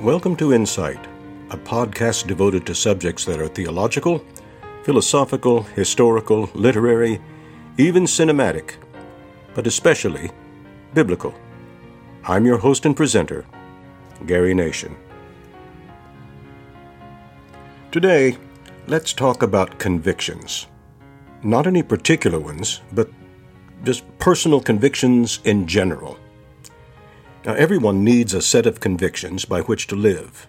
Welcome to Insight, a podcast devoted to subjects that are theological, philosophical, historical, literary, even cinematic, but especially biblical. I'm your host and presenter, Gary Nation. Today, let's talk about convictions. Not any particular ones, but just personal convictions in general. Now, everyone needs a set of convictions by which to live.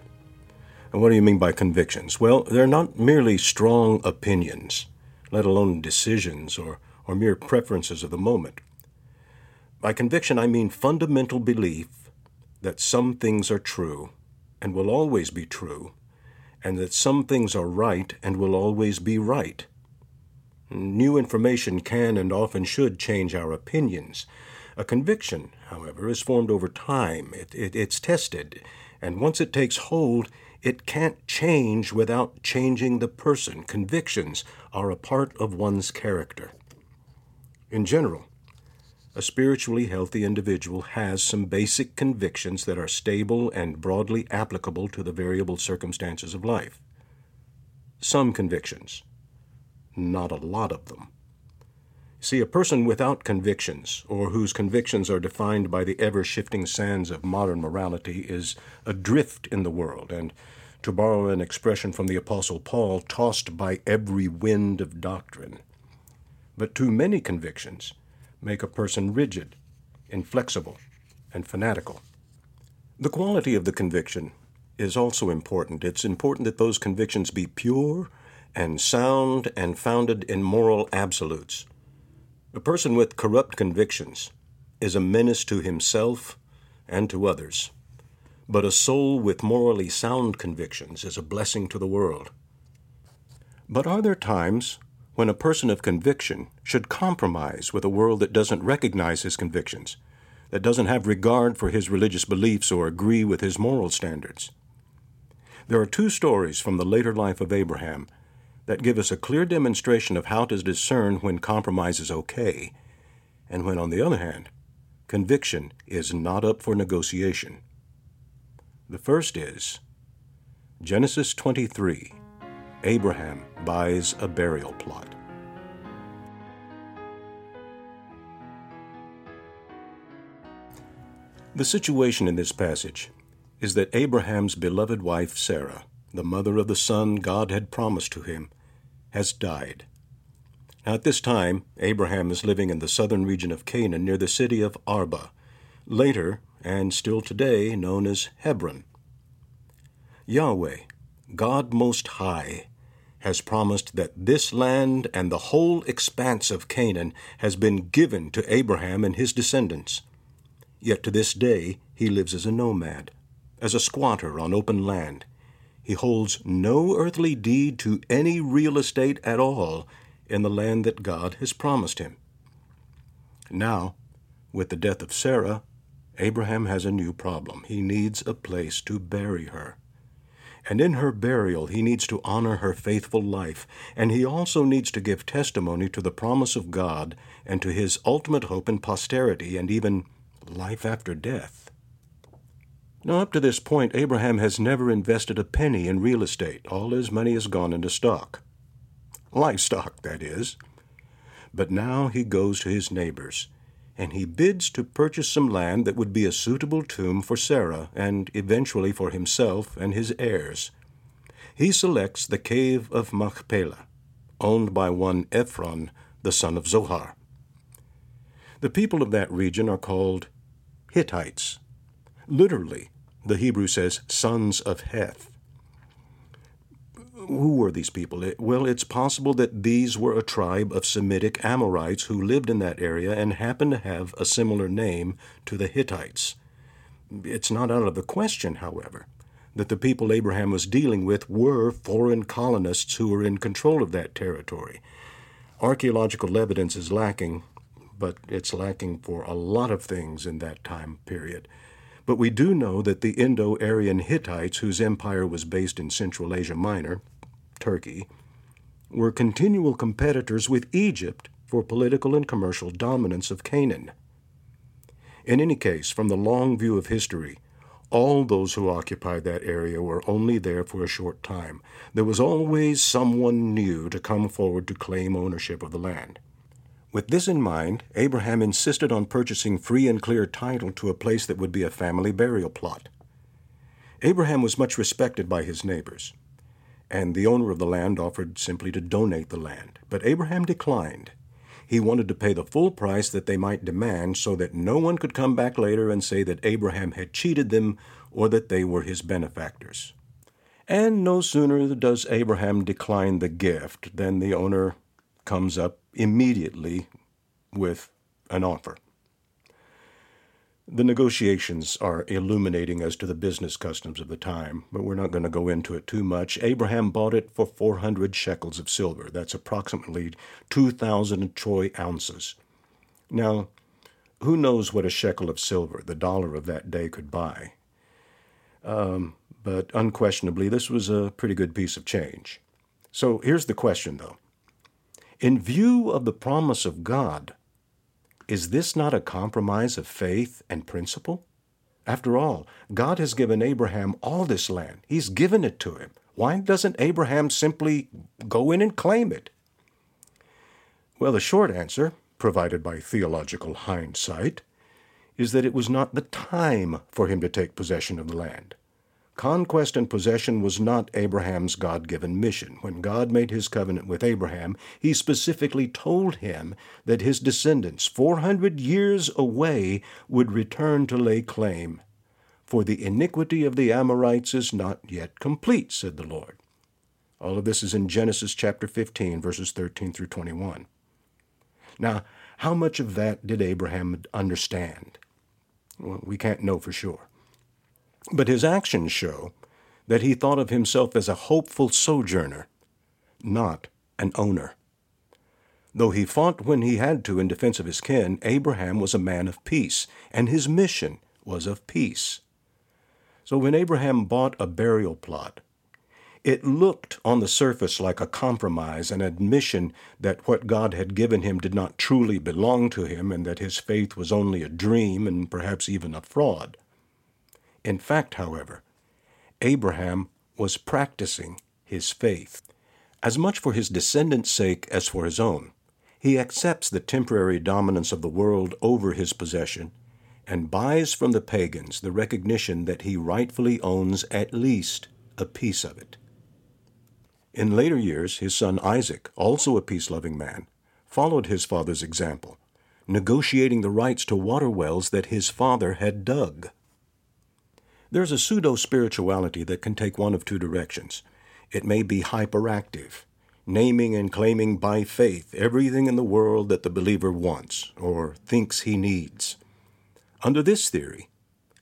And what do you mean by convictions? Well, they're not merely strong opinions, let alone decisions or, or mere preferences of the moment. By conviction, I mean fundamental belief that some things are true and will always be true, and that some things are right and will always be right. New information can and often should change our opinions, a conviction, however, is formed over time. It, it, it's tested, and once it takes hold, it can't change without changing the person. Convictions are a part of one's character. In general, a spiritually healthy individual has some basic convictions that are stable and broadly applicable to the variable circumstances of life. Some convictions, not a lot of them. See, a person without convictions, or whose convictions are defined by the ever shifting sands of modern morality, is adrift in the world, and, to borrow an expression from the Apostle Paul, tossed by every wind of doctrine. But too many convictions make a person rigid, inflexible, and fanatical. The quality of the conviction is also important. It's important that those convictions be pure and sound and founded in moral absolutes. A person with corrupt convictions is a menace to himself and to others, but a soul with morally sound convictions is a blessing to the world. But are there times when a person of conviction should compromise with a world that doesn't recognize his convictions, that doesn't have regard for his religious beliefs or agree with his moral standards? There are two stories from the later life of Abraham that give us a clear demonstration of how to discern when compromise is okay and when, on the other hand, conviction is not up for negotiation. The first is Genesis 23 Abraham buys a burial plot. The situation in this passage is that Abraham's beloved wife Sarah, the mother of the son God had promised to him, has died. Now, at this time, Abraham is living in the southern region of Canaan near the city of Arba, later, and still today, known as Hebron. Yahweh, God Most High, has promised that this land and the whole expanse of Canaan has been given to Abraham and his descendants. Yet to this day he lives as a nomad, as a squatter on open land, he holds no earthly deed to any real estate at all in the land that God has promised him. Now, with the death of Sarah, Abraham has a new problem. He needs a place to bury her. And in her burial, he needs to honor her faithful life, and he also needs to give testimony to the promise of God and to his ultimate hope in posterity and even life after death. Now, up to this point, Abraham has never invested a penny in real estate. All his money has gone into stock. Livestock, that is. But now he goes to his neighbors, and he bids to purchase some land that would be a suitable tomb for Sarah and eventually for himself and his heirs. He selects the cave of Machpelah, owned by one Ephron, the son of Zohar. The people of that region are called Hittites. Literally, the Hebrew says, sons of Heth. Who were these people? Well, it's possible that these were a tribe of Semitic Amorites who lived in that area and happened to have a similar name to the Hittites. It's not out of the question, however, that the people Abraham was dealing with were foreign colonists who were in control of that territory. Archaeological evidence is lacking, but it's lacking for a lot of things in that time period. But we do know that the Indo Aryan Hittites, whose empire was based in Central Asia Minor, Turkey, were continual competitors with Egypt for political and commercial dominance of Canaan. In any case, from the long view of history, All those who occupied that area were only there for a short time. There was always someone new to come forward to claim ownership of the land. With this in mind, Abraham insisted on purchasing free and clear title to a place that would be a family burial plot. Abraham was much respected by his neighbors, and the owner of the land offered simply to donate the land. But Abraham declined. He wanted to pay the full price that they might demand so that no one could come back later and say that Abraham had cheated them or that they were his benefactors. And no sooner does Abraham decline the gift than the owner comes up immediately with an offer. The negotiations are illuminating as to the business customs of the time, but we're not going to go into it too much. Abraham bought it for 400 shekels of silver. That's approximately 2,000 troy ounces. Now, who knows what a shekel of silver, the dollar of that day, could buy? Um, but unquestionably, this was a pretty good piece of change. So here's the question, though. In view of the promise of God, is this not a compromise of faith and principle? After all, God has given Abraham all this land. He's given it to him. Why doesn't Abraham simply go in and claim it? Well, the short answer, provided by theological hindsight, is that it was not the time for him to take possession of the land. Conquest and possession was not Abraham's God given mission. When God made his covenant with Abraham, he specifically told him that his descendants, 400 years away, would return to lay claim. For the iniquity of the Amorites is not yet complete, said the Lord. All of this is in Genesis chapter 15, verses 13 through 21. Now, how much of that did Abraham understand? Well, we can't know for sure. But his actions show that he thought of himself as a hopeful sojourner, not an owner. Though he fought when he had to in defense of his kin, Abraham was a man of peace, and his mission was of peace. So when Abraham bought a burial plot, it looked on the surface like a compromise, an admission that what God had given him did not truly belong to him, and that his faith was only a dream and perhaps even a fraud. In fact, however, Abraham was practicing his faith. As much for his descendants' sake as for his own, he accepts the temporary dominance of the world over his possession and buys from the pagans the recognition that he rightfully owns at least a piece of it. In later years, his son Isaac, also a peace loving man, followed his father's example, negotiating the rights to water wells that his father had dug. There's a pseudo spirituality that can take one of two directions. It may be hyperactive, naming and claiming by faith everything in the world that the believer wants or thinks he needs. Under this theory,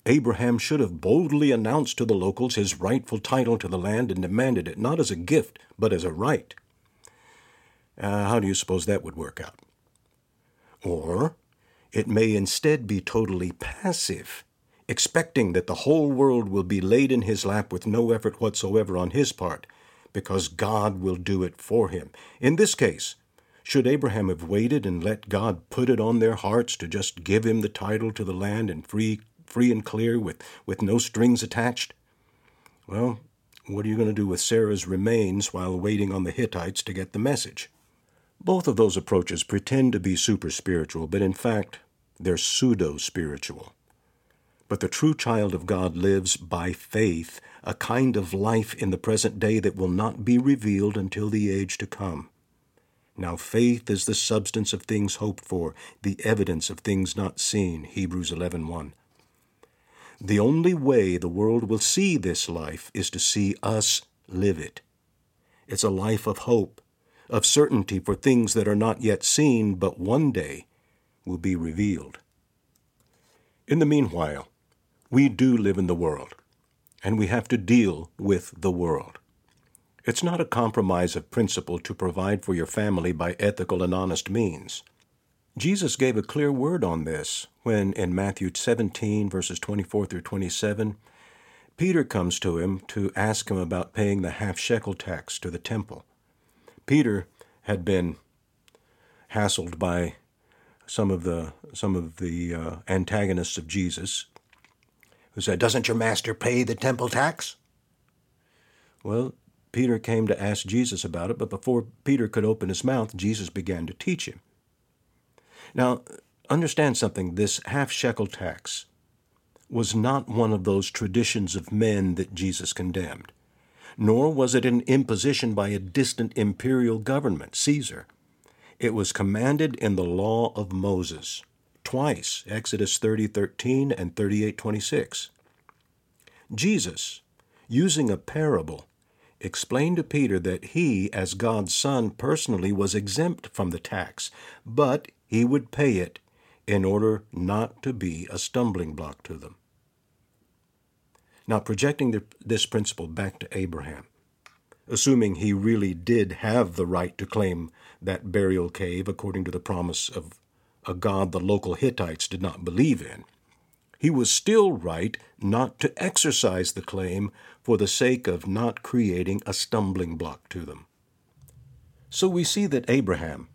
Abraham should have boldly announced to the locals his rightful title to the land and demanded it not as a gift, but as a right. Uh, how do you suppose that would work out? Or it may instead be totally passive expecting that the whole world will be laid in his lap with no effort whatsoever on his part, because God will do it for him. In this case, should Abraham have waited and let God put it on their hearts to just give him the title to the land and free free and clear with, with no strings attached? Well, what are you going to do with Sarah's remains while waiting on the Hittites to get the message? Both of those approaches pretend to be super spiritual, but in fact, they're pseudo spiritual. But the true child of God lives by faith, a kind of life in the present day that will not be revealed until the age to come. Now faith is the substance of things hoped for, the evidence of things not seen. Hebrews 11:1. The only way the world will see this life is to see us live it. It's a life of hope, of certainty for things that are not yet seen, but one day will be revealed. In the meanwhile, we do live in the world, and we have to deal with the world. It's not a compromise of principle to provide for your family by ethical and honest means. Jesus gave a clear word on this when, in Matthew 17, verses 24 through 27, Peter comes to him to ask him about paying the half shekel tax to the temple. Peter had been hassled by some of the some of the uh, antagonists of Jesus who said, Doesn't your master pay the temple tax? Well, Peter came to ask Jesus about it, but before Peter could open his mouth, Jesus began to teach him. Now, understand something this half shekel tax was not one of those traditions of men that Jesus condemned, nor was it an imposition by a distant imperial government, Caesar. It was commanded in the law of Moses, twice, Exodus 30:13 and 38:26. Jesus, using a parable, explained to Peter that he, as God's Son, personally was exempt from the tax, but he would pay it in order not to be a stumbling block to them. Now, projecting the, this principle back to Abraham, assuming he really did have the right to claim that burial cave according to the promise of a God the local Hittites did not believe in, he was still right not to exercise the claim for the sake of not creating a stumbling block to them. So we see that Abraham,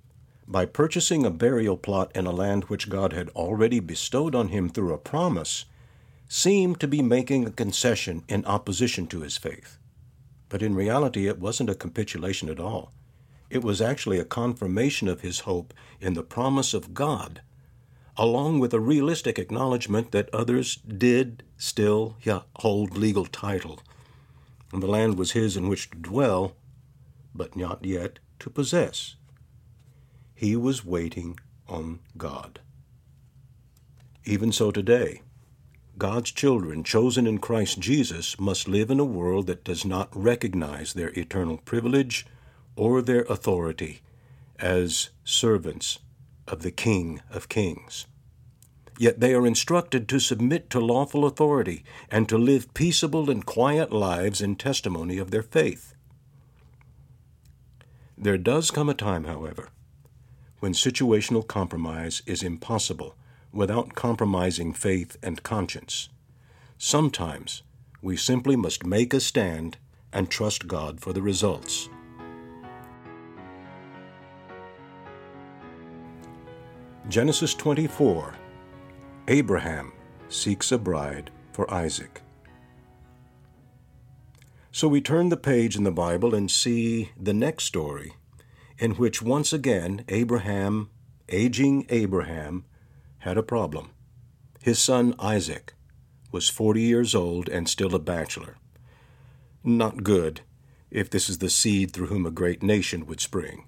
by purchasing a burial plot in a land which God had already bestowed on him through a promise, seemed to be making a concession in opposition to his faith. But in reality, it wasn't a capitulation at all. It was actually a confirmation of his hope in the promise of God, along with a realistic acknowledgement that others did still hold legal title, and the land was his in which to dwell, but not yet to possess. He was waiting on God. Even so today, God's children chosen in Christ Jesus must live in a world that does not recognize their eternal privilege or their authority as servants of the King of Kings. Yet they are instructed to submit to lawful authority and to live peaceable and quiet lives in testimony of their faith. There does come a time, however, when situational compromise is impossible without compromising faith and conscience. Sometimes we simply must make a stand and trust God for the results. Genesis 24 Abraham seeks a bride for Isaac. So we turn the page in the Bible and see the next story, in which once again Abraham, aging Abraham, had a problem. His son Isaac was 40 years old and still a bachelor. Not good, if this is the seed through whom a great nation would spring.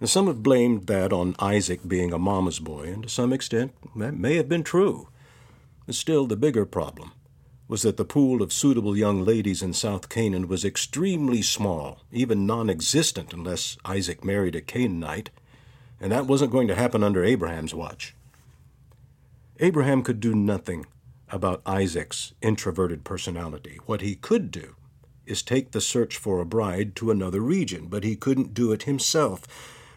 Now, some have blamed that on Isaac being a mama's boy, and to some extent that may have been true. But still, the bigger problem was that the pool of suitable young ladies in South Canaan was extremely small, even non existent unless Isaac married a Canaanite, and that wasn't going to happen under Abraham's watch. Abraham could do nothing about Isaac's introverted personality. What he could do is take the search for a bride to another region, but he couldn't do it himself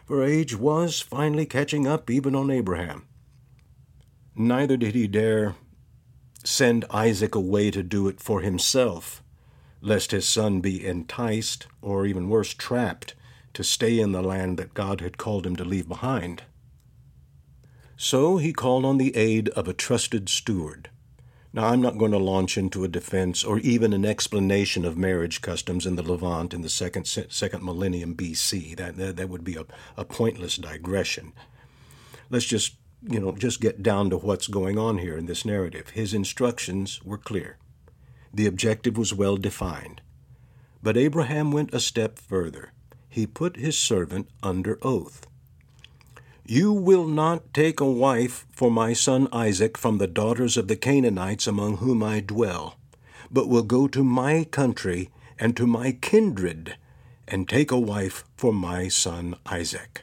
for age was finally catching up even on Abraham. Neither did he dare send Isaac away to do it for himself, lest his son be enticed, or even worse, trapped, to stay in the land that God had called him to leave behind. So he called on the aid of a trusted steward, now, I'm not going to launch into a defense or even an explanation of marriage customs in the Levant in the second, second millennium BC. That, that, that would be a, a pointless digression. Let's just, you know, just get down to what's going on here in this narrative. His instructions were clear. The objective was well defined. But Abraham went a step further. He put his servant under oath. You will not take a wife for my son Isaac from the daughters of the Canaanites among whom I dwell, but will go to my country and to my kindred, and take a wife for my son Isaac.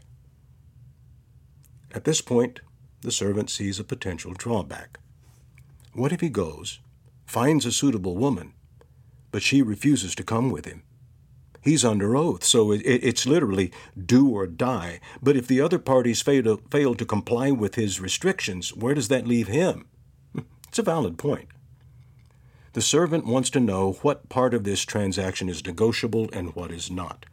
At this point, the servant sees a potential drawback. What if he goes, finds a suitable woman, but she refuses to come with him? He's under oath, so it, it's literally do or die. But if the other parties fail to, fail to comply with his restrictions, where does that leave him? It's a valid point. The servant wants to know what part of this transaction is negotiable and what is not.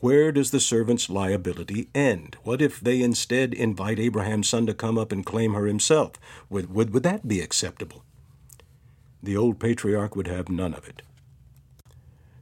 Where does the servant's liability end? What if they instead invite Abraham's son to come up and claim her himself? Would, would, would that be acceptable? The old patriarch would have none of it.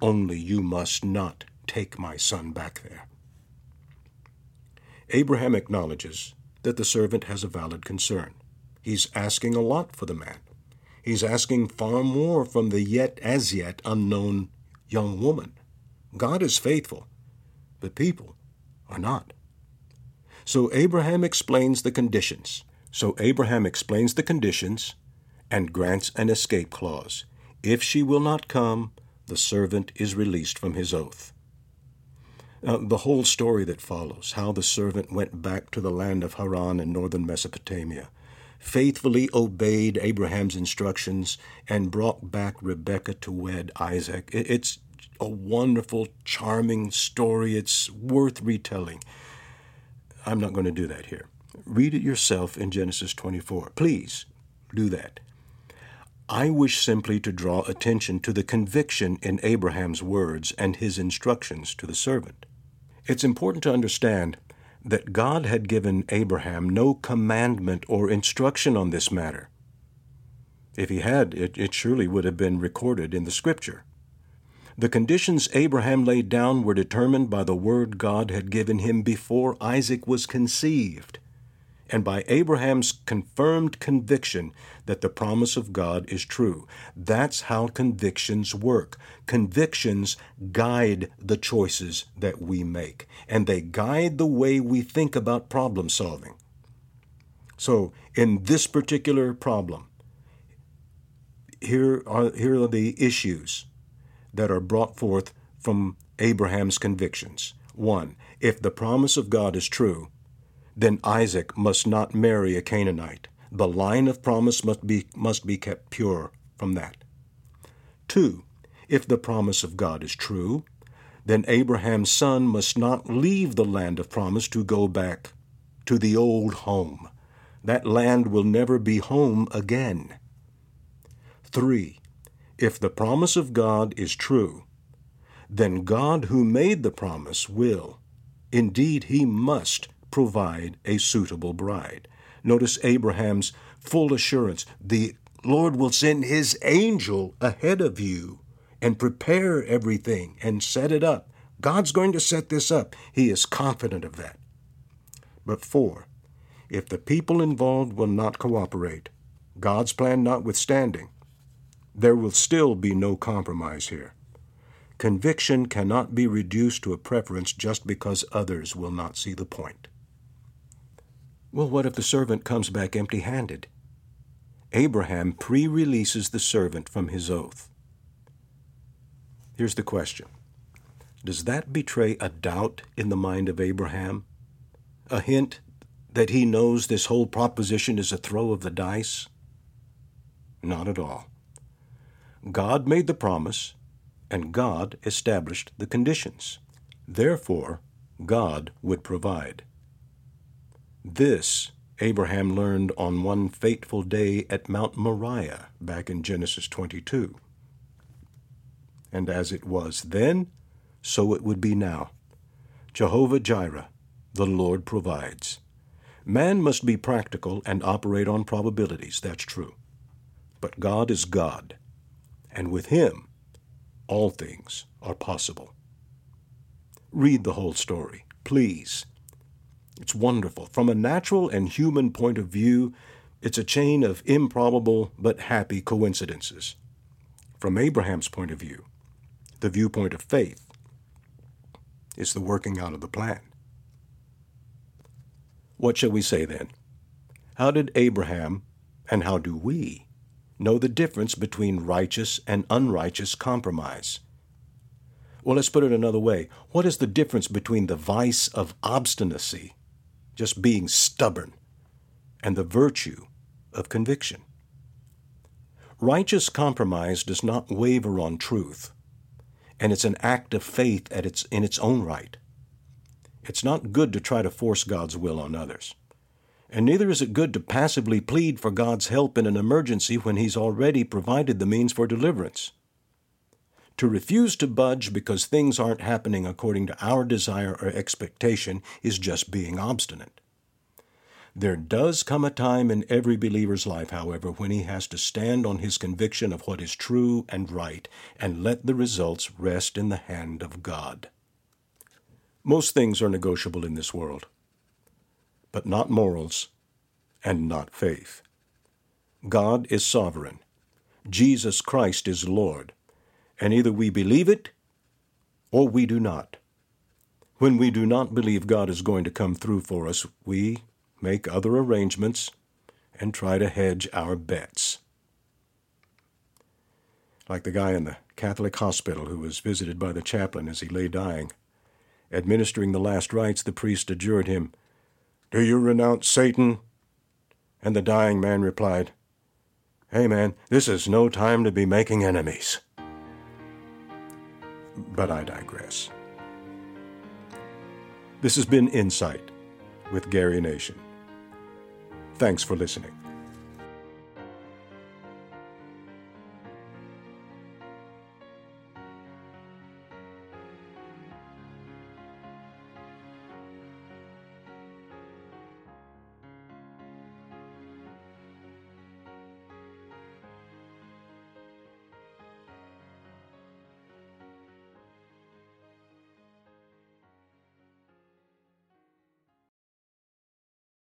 Only you must not take my son back there. Abraham acknowledges that the servant has a valid concern. He's asking a lot for the man. He's asking far more from the yet as yet unknown young woman. God is faithful, but people are not. So Abraham explains the conditions. So Abraham explains the conditions and grants an escape clause. If she will not come, the servant is released from his oath. Uh, the whole story that follows, how the servant went back to the land of Haran in northern Mesopotamia, faithfully obeyed Abraham's instructions, and brought back Rebekah to wed Isaac. It's a wonderful, charming story. It's worth retelling. I'm not going to do that here. Read it yourself in Genesis 24. Please do that. I wish simply to draw attention to the conviction in Abraham's words and his instructions to the servant. It's important to understand that God had given Abraham no commandment or instruction on this matter. If he had, it, it surely would have been recorded in the Scripture. The conditions Abraham laid down were determined by the word God had given him before Isaac was conceived and by Abraham's confirmed conviction that the promise of God is true. That's how convictions work. Convictions guide the choices that we make, and they guide the way we think about problem solving. So, in this particular problem, here are, here are the issues that are brought forth from Abraham's convictions. One, if the promise of God is true, then Isaac must not marry a Canaanite. The line of promise must be, must be kept pure from that. Two, if the promise of God is true, then Abraham's son must not leave the land of promise to go back to the old home. That land will never be home again. Three, if the promise of God is true, then God who made the promise will, indeed, he must provide a suitable bride. Notice Abraham's full assurance the Lord will send his angel ahead of you and prepare everything and set it up. God's going to set this up. He is confident of that. But four, if the people involved will not cooperate, God's plan notwithstanding, there will still be no compromise here. Conviction cannot be reduced to a preference just because others will not see the point. Well, what if the servant comes back empty handed? Abraham pre releases the servant from his oath. Here's the question Does that betray a doubt in the mind of Abraham? A hint that he knows this whole proposition is a throw of the dice? Not at all. God made the promise, and God established the conditions. Therefore, God would provide. This Abraham learned on one fateful day at Mount Moriah back in Genesis 22. And as it was then, so it would be now. Jehovah Jireh, the Lord provides. Man must be practical and operate on probabilities, that's true. But God is God, and with Him, all things are possible. Read the whole story, please, it's wonderful. From a natural and human point of view, it's a chain of improbable but happy coincidences. From Abraham's point of view, the viewpoint of faith, is the working out of the plan. What shall we say then? How did Abraham, and how do we, know the difference between righteous and unrighteous compromise? Well, let's put it another way. What is the difference between the vice of obstinacy just being stubborn, and the virtue of conviction. Righteous compromise does not waver on truth, and it's an act of faith at its, in its own right. It's not good to try to force God's will on others. And neither is it good to passively plead for God's help in an emergency when He's already provided the means for deliverance. To refuse to budge because things aren't happening according to our desire or expectation is just being obstinate. There does come a time in every believer's life, however, when he has to stand on his conviction of what is true and right and let the results rest in the hand of God. Most things are negotiable in this world, but not morals and not faith. God is sovereign. Jesus Christ is Lord. And either we believe it or we do not. When we do not believe God is going to come through for us, we make other arrangements, and try to hedge our bets. Like the guy in the Catholic hospital who was visited by the chaplain as he lay dying. Administering the last rites, the priest adjured him, Do you renounce Satan? And the dying man replied, Hey man, this is no time to be making enemies. But I digress. This has been Insight with Gary Nation. Thanks for listening.